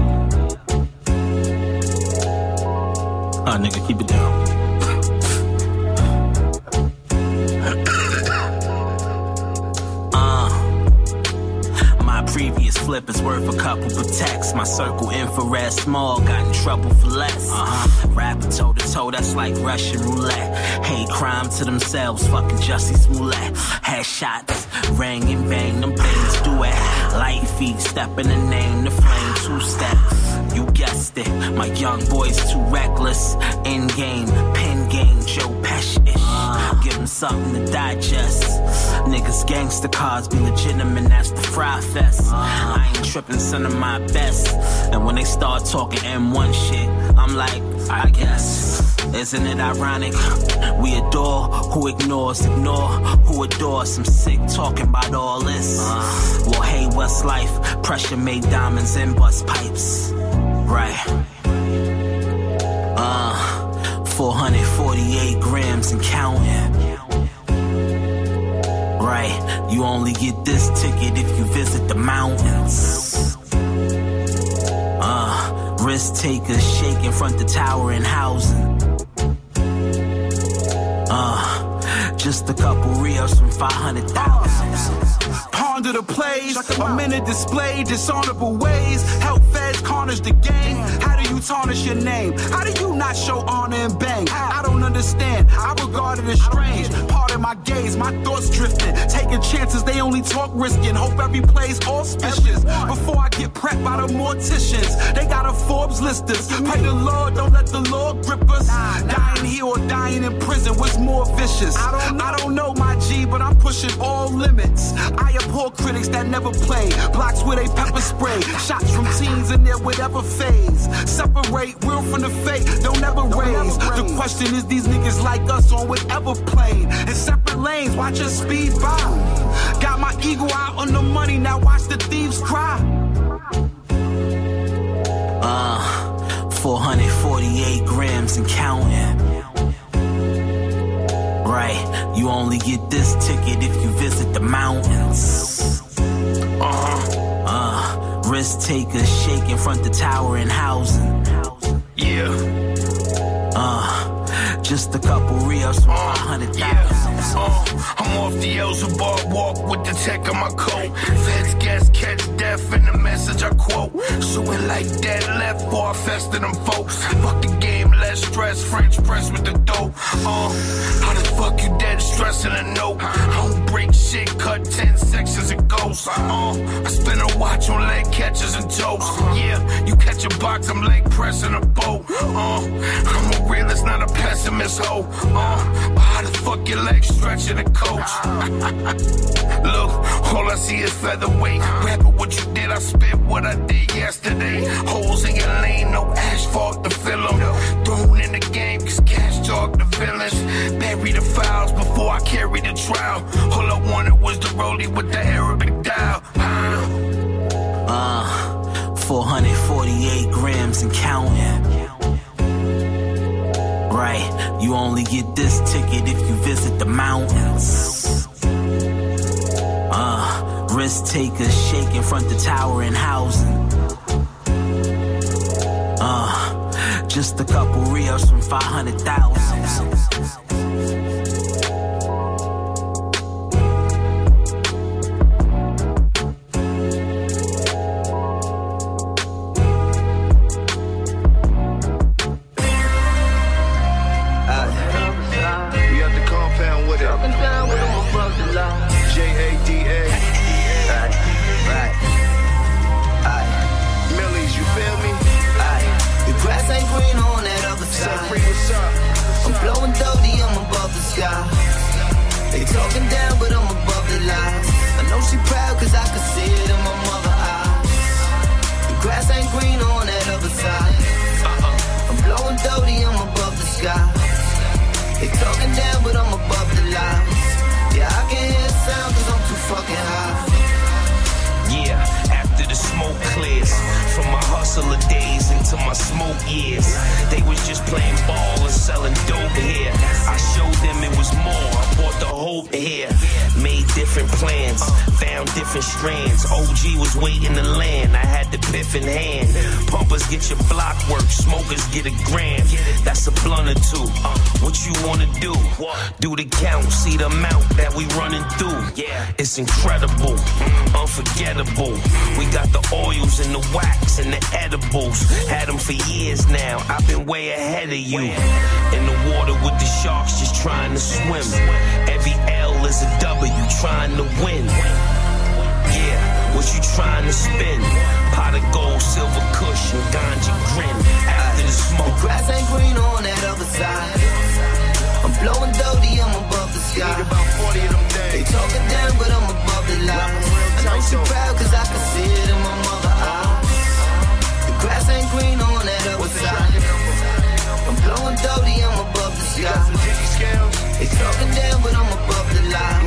Ah, nigga, keep it down. Flip is worth a couple protects. My circle infrared small, got in trouble for less. Uh-huh. Rapping toe to toe, that's like Russian roulette. Hate crime to themselves, fucking Jussie Smollett. Headshots, ring and bang, them things do it. Light feet, step in the name, the flame, two step. You guessed it, my young boy's too reckless. In game, pin game, Joe Pesci-ish. Ah. Give him something to digest. Niggas gangster cars be legitimate, that's the fry fest. Ah. I ain't tripping, sending my best. And when they start talking M1 shit, I'm like, I guess. Isn't it ironic? We adore who ignores, ignore who adores. Some sick talking about all this. Ah. Well, hey, what's life? Pressure made diamonds and bust pipes. Right. Uh, 448 grams and counting. Right, you only get this ticket if you visit the mountains. Uh, risk takers shaking front the tower and housing. Uh, just a couple Rios from 500,000. Ponder the plays, a minute display, dishonorable ways. Help feds carnage the gang. How do you tarnish your name? How do you not show honor and bang? I don't understand. I regard it as strange. Part of my gaze, my thoughts drifting. Taking chances, they only talk risking. Hope every play's auspicious. Before I get prepped by the morticians, they got a Forbes list us. Pray the Lord, don't let the Lord grip us. Dying here or dying in prison, what's more vicious? I don't, I don't know, my G, but I'm pushing all limits. I abhor critics that never play. Blocks where they pepper spray. Shots from teens in their whatever phase. Separate real from the fake, don't ever raise. The question is, these niggas like us on whatever plane. In separate lanes, watch us speed by. Got my ego out on the money, now watch the thieves cry. Uh, 448 grams and counting. Right, you only get this ticket if you visit the mountains. Uh-huh. Uh, risk takers shaking front the tower and housing. Yeah. Uh, just a couple Rios from 500,000. Uh, I'm off the Elzebub walk with the tech on my coat. Feds guess catch death in the message I quote. Suing like that left for I fester them folks. Fuck the game, less stress. French press with the dope. Uh, how the fuck you dead stressing a note? Don't break shit, cut 10 sections and ghosts. Uh, I spin a watch on leg catches and toast. Yeah, you catch a box, I'm leg pressing a boat. Uh, I'm a realist, not a pessimist, ho. Uh, but how the fuck your legs stretching a coach? Look, all I see is featherweight. Rapping what you did, I spit what I did yesterday. Holes in your lane, no asphalt to fill them. Thrown in the game, cause cash talk the villains. Bury the files before I carry the trial. All I wanted was the rollie with the Arabic dial. Uh, 448 grams and counting. Right, you only get this ticket if you visit the mountains. Uh, risk takers shaking front the tower and housing. Just a couple Rios from 500,000. That's a blunt or two. Uh, what you wanna do? Do the count, see the amount that we running through. Yeah, it's incredible, unforgettable. We got the oils and the wax and the edibles. Had them for years now. I've been way ahead of you. In the water with the sharks, just trying to swim. Every L is a W, trying to win. Yeah, what you trying to spin? Pot of gold, silver and ganja grin. The smoke. The grass ain't green on that other side. I'm blowing dirty, I'm above the sky. They talking down, but I'm above the line. I know she proud cause I can see it in my mother eyes. The grass ain't green on that other side. I'm blowing dirty, I'm above the sky. They talking down, but I'm above the line.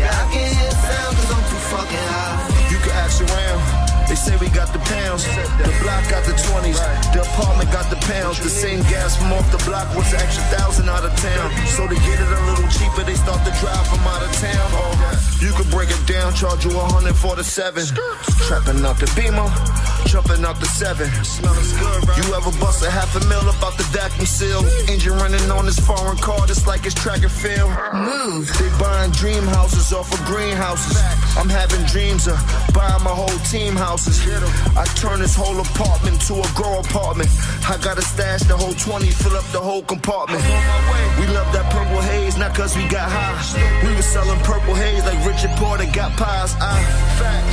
Yeah, I can hear sound cause I'm too fucking high. You can ask around. They say we got the pounds. The block got the 20s. The apartment got the pounds. The same gas from off the block was an extra thousand out of town. So to get it a little cheaper, they start to drive from out of town. Oh, you could break it down, charge you a hundred for the seven. Trapping out the beamer, jumping out the seven. You ever bust a half a mil up out the vacuum seal? Engine running on this foreign car, just like it's track and field. Move. They buying dream houses off of greenhouses. I'm having dreams of buying my whole team I turn this whole apartment to a grow apartment. I gotta stash the whole 20, fill up the whole compartment. We love that purple haze, not cause we got high. We was selling purple haze like Richard Porter got pies. I,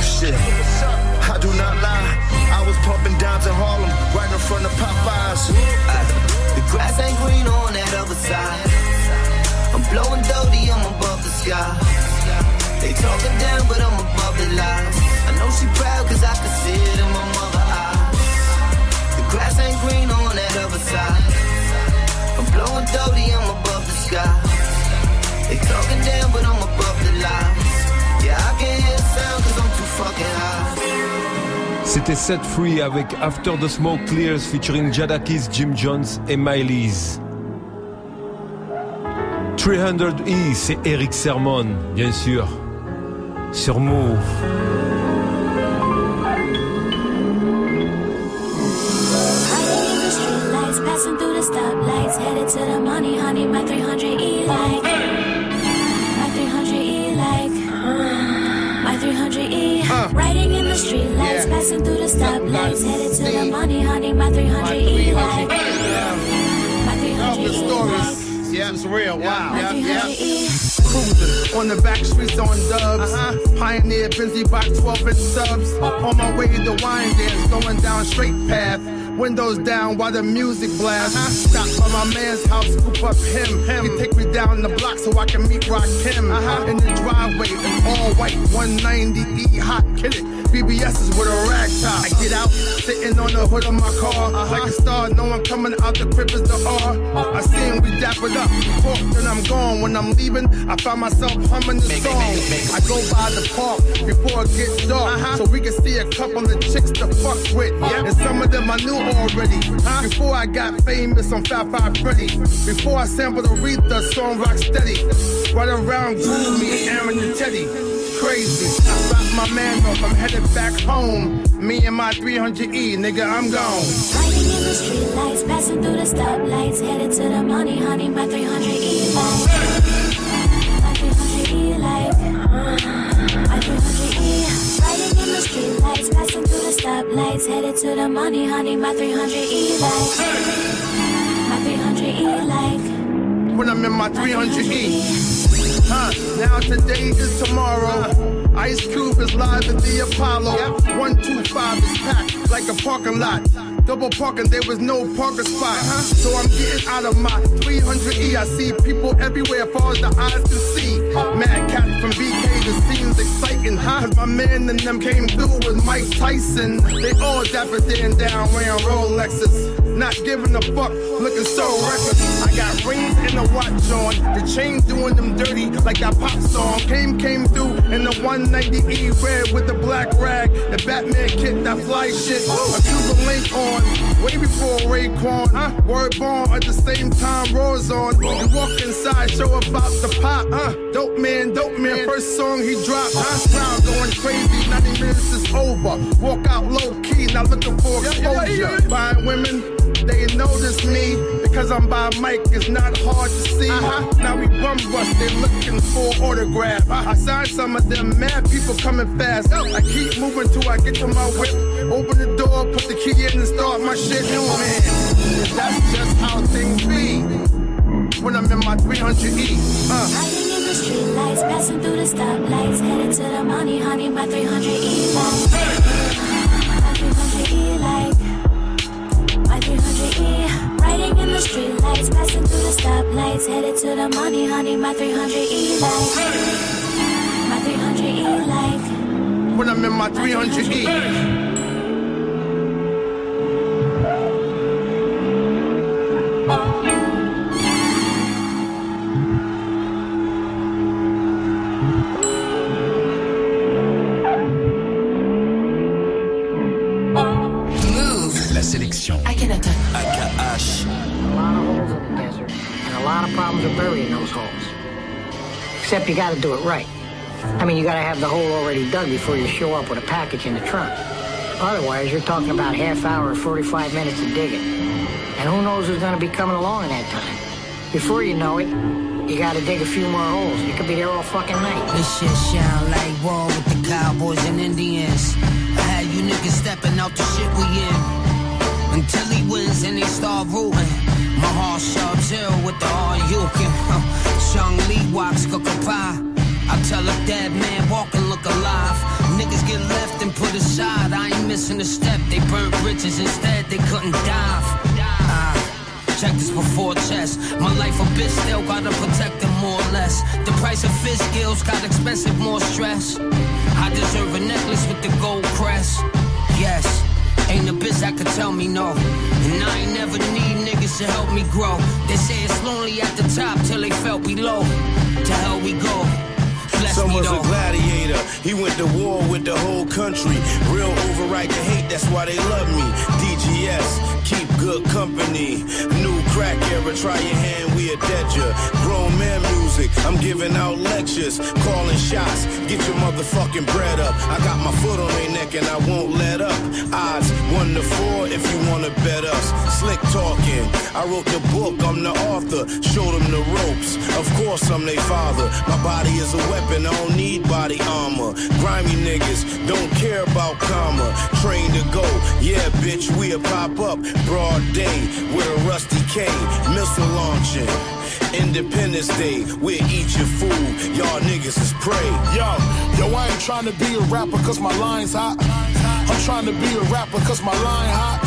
shit, I do not lie. I was pumping dimes in Harlem, right in front of Popeyes. The grass ain't green on that other side. I'm blowing dirty, I'm above the sky. They talking down, but I'm above the lies. I know she proud cause I can see it in my mother eyes. The grass ain't green on that other side. I'm blowing dirty, I'm above the sky. They talking down, but I'm above the lies. Yeah, I can hear sound cause I'm too fucking high. C'était Set Free avec After the Smoke Clears featuring Jadakis, Jim Jones et Miley's. 300E, c'est Eric Sermon, bien sûr, sur Mouv'. Riding in the street lights, passing through the stoplights, headed to the money, honey. My 300E like, my 300E like, my 300E. Riding in the street lights, passing through the stoplights, headed to the money, honey. My 300E like, my 300E like. Yeah, it's real. Wow. My Yeah, 300E. Cruising on the back streets on dubs. Uh-huh. Pioneer, busy box 12 inch subs. Oh. On my way to Wyandanch, going down straight path. Windows down while the music blasts. Uh-huh. Stop by my man's house, scoop up him. He take me down the block so I can meet Rock Kim. Uh-huh. In the driveway, an all white 190E hot, kill it. BBS is with a rag top. I get out, sitting on the hood of my car. Like a star, no one coming out the crib is the R. I seen we dap it up. Talk, then I'm gone. When I'm leaving, I find myself humming the song. I go by the park before it gets dark. So we can see a couple of chicks to fuck with. And some of them I knew already. Before I got famous on Fab Five Freddy. Before I sampled Aretha song Rock Steady. Right around Me, Aaron and Teddy. Crazy. I dropped my man off, I'm headed back home. Me and my 300E, nigga, I'm gone. Riding in the street lights, passing through the stoplights, headed to the money, honey. My 300E like, my 300E like, my 300E. Riding in the street lights, passing through the stoplights, headed to the money, honey. My 300E like, my 300E like. when I'm in my 300E. Huh, now today is tomorrow. Ice Cube is live at the Apollo. 125 is packed like a parking lot. Double parking, there was no parking spot. So I'm getting out of my 300E. I see people everywhere, far as the eyes can see. Mad cat from BK, the scene's exciting. Cause my man and them came through with Mike Tyson. They all dapper Dan down wearing Rolexes. Not giving a fuck, looking so reckless. I got rings and a watch on. The chain doing them dirty like that pop song. Came, came through in the 190E red with the black rag. The Batman kit, that fly shit. A Cuban link on. Way before Ray Raekwon. Huh? Word born at the same time, roars on. And walk inside, show about the pop. Huh? Dope man, dope man. First song he dropped. Huh? Crowd going crazy, 90 minutes is over. Walk out low key, not looking for exposure. Buying women, they notice me because I'm by a mic. It's not hard to see. Uh-huh. Now we bum rush, they looking for autograph. I signed some of them, mad people coming fast. I keep moving till I get to my whip. Open the door, put the key in and start my shit. Oh man, that's just how things be when I'm in my 300E. Uh. Riding in the street lights, passing through the stoplights, headed to the money, honey, my 300 E street lights, passing through the stoplights, headed to the money, honey, my 300 E like. My 300 E like. When I'm in my 300E. Move. Except you gotta do it right. I mean, you gotta have the hole already dug before you show up with a package in the trunk. Otherwise, you're talking about half hour or 45 minutes of digging. And who knows who's gonna be coming along in that time. Before you know it, you gotta dig a few more holes. You could be there all fucking night. This shit sound like war with the cowboys and Indians. I had you niggas stepping out the shit we in. Until he wins and they start rooting. My heart sub zero with the all you can. Chung Lee walks a. I tell a dead man walk and look alive. Niggas get left and put aside. I ain't missing a step. They burnt bridges instead. They couldn't dive. Ah. Check this before chess. My life a bitch still gotta protect them more or less. The price of fish skills got expensive, more stress. I deserve a necklace with the gold crest. Yes, ain't a bitch that could tell me no. And I ain't never need niggas to help me grow. They say it's lonely at the top till they felt below. To hell we go. Bless Son was a gladiator. He went to war with the whole country. Real override the hate, that's why they love me. DGS, keep good company. New crack era, try your hand, we a dead. Grown man music, I'm giving out lectures. Calling shots, get your motherfucking bread up. I got my foot on their neck and I won't let up. Odds one to four if you wanna bet us. Slick talking, I wrote the book, I'm the author. Showed them the ropes, of course I'm their father. My body is a weapon, I don't need body armor. Grimy niggas don't care about karma. Train to go, yeah, bitch, we'll pop up. Broad day with a rusty cane. missile launching. Independence Day, we'll eat your food. Y'all niggas is prey. Yo, yo, I ain't trying to be a rapper cause my line's hot. Trying to be a rapper cause my line hot.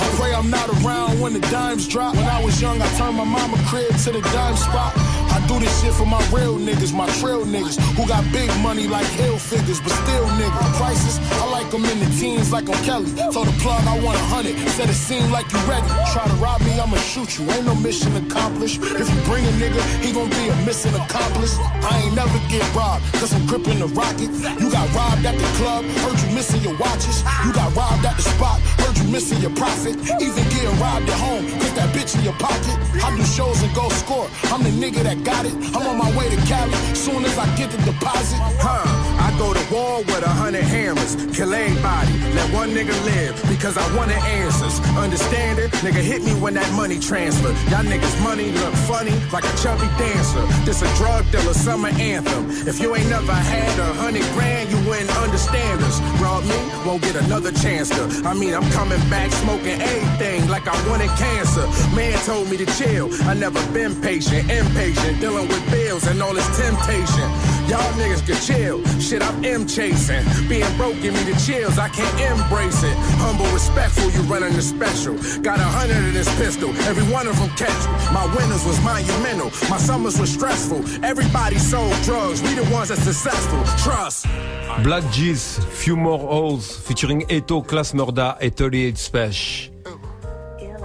I pray I'm not around when the dimes drop. When I was young, I turned my mama crib to the dime spot. Do this shit for my real niggas, my trail niggas, who got big money like hill figures, but still niggas. Prices, I like them in the teens like I'm Kelly. Told the plug I want a hundred, said it seemed like you ready. Try to rob me, I'ma shoot you. Ain't no mission accomplished. If you bring a nigga, he gon' be a mission accomplished. I ain't never get robbed, cause I'm gripping the rocket. You got robbed at the club, heard you missing your watches. You got robbed at the spot, heard you missing your profit. Even getting robbed at home, cause that bitch in your pocket. I do shows and go score. I'm the nigga that got it. I'm on my way to Cali. Soon as I get the deposit. Huh, I go to war with a hundred hammers. Kill everybody, let one nigga live. Because I want the answers. Understand it? Nigga hit me when that money transfer. Y'all niggas money look funny like a chubby dancer. This a drug dealer summer anthem. If you ain't never had a hundred grand, you wouldn't understand us. Rob me, won't get another chance to. I mean, I'm coming back smoking everything like I wanted cancer. Man told me to chill. I never been patient, impatient, dealing with bills and all this temptation. Y'all niggas can chill. Shit, I'm M chasing. Being broke give me the chills. I can't embrace it. Humble, respectful, you running the special. Got a hundred in this pistol. Every one of them catch me. My winners was monumental. My summers was stressful. Everybody sold drugs. We the ones that's successful. Trust. Black G's, Few More Holes, featuring Eto, Class Murda et 38 Spesh.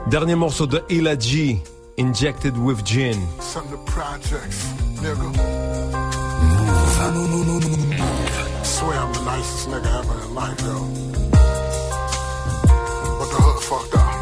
Dernier morceau de Illa Ghee, Injected with Gin. Some of the projects, nigga. I Swear I'm the nicest nigga ever in life, yo. But the hood fucked up.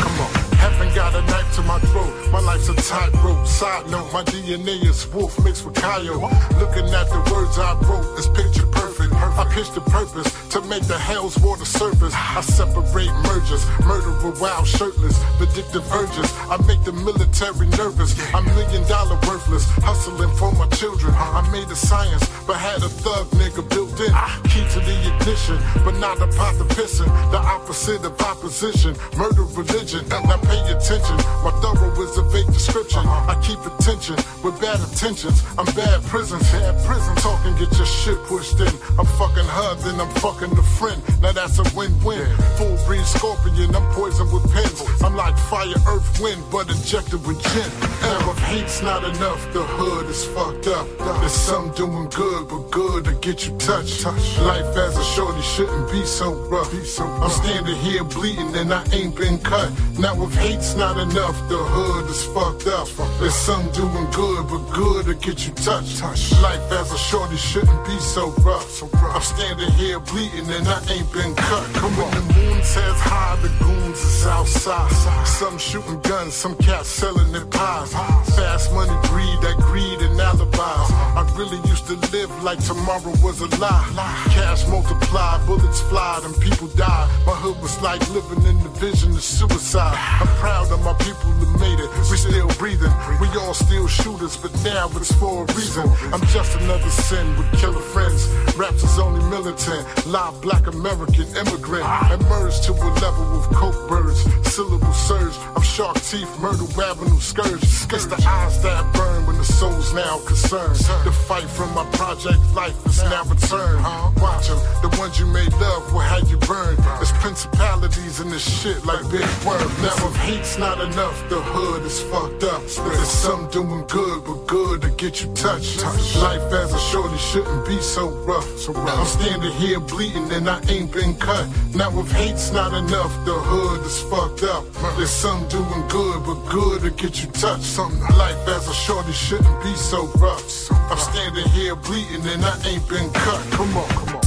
Come on, heaven got a knife to my throat. My life's a tightrope. Side note, my DNA is wolf mixed with coyote. Looking at the words I wrote, it's picture perfect I pitch the purpose to make the hell's water surface. I separate mergers, murder with wild shirtless, vindictive urges. I make the military nervous. I'm million dollar worthless, hustling for my children. I made a science, but had a thug nigga built in. Key to the ignition, but not a pot to pissin'. The opposite of opposition, murder religion. Now pay attention, my thorough is a vague description. I keep attention with bad intentions. I'm bad prisons, bad prison. Talking, get your shit pushed in. I'm fucking her, then I'm fucking the friend. Now that's a win-win. Full breed scorpion, I'm poisoned with pins. I'm like fire, earth, wind, but injected with gin. Now if hate's not enough, the hood is fucked up. There's some doing good, but good to get you touched. Life as a shorty shouldn't be so rough. I'm standing here bleeding and I ain't been cut. Now if hate's not enough, the hood is fucked up. There's some doing good, but good to get you touched. Life as a shorty shouldn't be so rough. I'm standing here bleeding and I ain't been cut. Come on, the moon says hi, the goons is outside. Some shooting guns, some cats selling their pies. Fast money breed, that greed and alibis. I really used to live like tomorrow was a lie. Cash multiply, bullets fly, and people die. My hood was like living in the vision of suicide. I'm proud of my people who made it. We still breathing. We all still shooters, but now it's for a reason. I'm just another sin with killer friends. Raps is only militant. Live black American immigrant. Emerged to a level with coke birds. Syllable surge. I'm shark teeth, murder avenue scourge. It's the eyes that burn when the soul's now concerned. The fight from my project life is now returned. Watch 'em, the ones you made love will have you burn. There's principalities in this shit like Big Worm. Now if hate's not enough, the hood is fucked up. There's some doing good, but good to get you touched. Life as a shorty shouldn't be so rough. I'm standing here bleeding and I ain't been cut. Now if hate's not enough, the hood is fucked up. There's some doing good, but good to get you touched. Something life as a shorty shouldn't be so rough. I'm standing here bleeding and I ain't been cut. Come on, come on.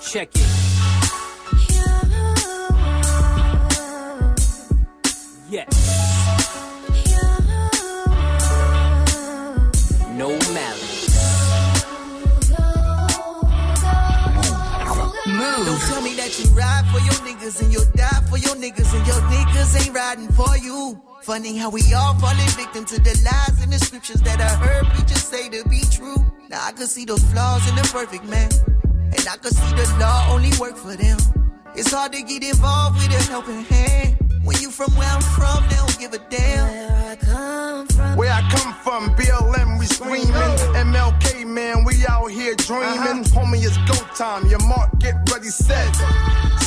Check it. Yes. Don't tell me that you ride for your niggas and you'll die for your niggas and your niggas ain't riding for you. Funny how we all falling victim to the lies and the scriptures that I heard preachers say to be true. Now I can see the flaws in the perfect man. And I can see the law only work for them. It's hard to get involved with a helping hand. When you from where I'm from, they don't give a damn. Where I come from. Where I come from, BLM, we screaming. MLK, man, we out here dreaming. Uh-huh. Homie, it's go time. Your mark, get ready, set.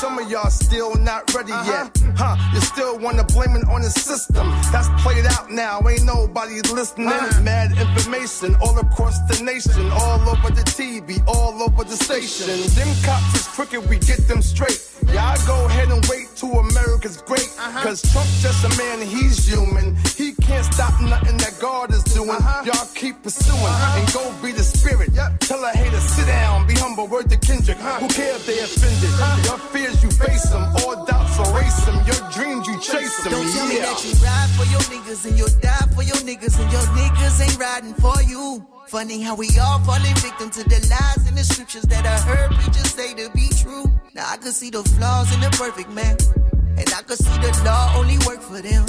Some of y'all still not ready uh-huh. yet. Huh, you still wanna blame it on the system. That's played out now, ain't nobody listening. Uh-huh. Mad information all across the nation, all over the TV, all over the station. Them cops is crooked, we get them straight. Y'all go ahead and wait till America's great. Uh-huh. Cause Trump's just a man, he's human. He can't stop nothing that God is doing. Uh-huh. Y'all keep pursuing uh-huh. and go be the spirit. Tell a hater, sit down, be humble, word to Kendrick. Uh-huh. Who care if they offended? Your fears, you face them. All doubts, erase them. Your dreams, you chase them. Don't tell me that you ride for your niggas and you'll die for your niggas and your niggas ain't riding for you. Funny how we all falling victim to the lies and the scriptures that I heard preachers say to be true. Now I can see the flaws in the perfect man. And I can see the law only work for them.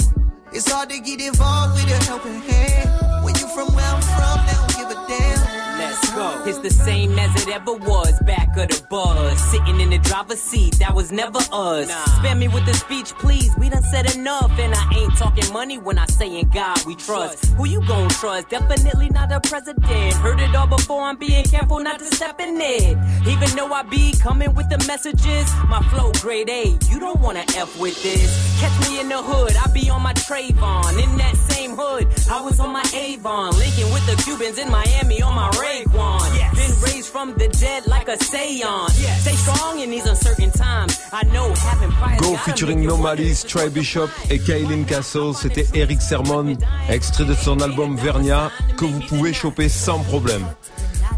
It's hard to get involved with a helping hand. When you from where I'm from, they don't give a damn. Let's go. It's the same as it ever was, back of the buzz. Sitting in the driver's seat, that was never us. Spare me with the speech, please. We done said enough, and I ain't talking money when I say in God we trust. Who you gon' trust? Definitely not the president. Heard it all before, I'm being careful not to step in it. Even though I be coming with the messages, my flow grade A. You don't wanna F with this. Catch me in the hood, I be on my Trayvon. In that same hood, I was on my Avon. Linking with the Cubans in Miami on my Raekwon. Been raised from the dead like a seance. Stay strong in these uncertain times. I know having pride. Go featuring No Malice, Try Bishop et Kaylin Castle, c'était Eric Sermon, extrait de son album Vernia, que vous pouvez choper sans problème.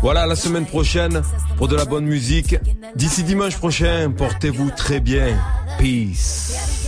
Voilà, la semaine prochaine pour de la bonne musique. D'ici dimanche prochain, portez-vous très bien. Peace.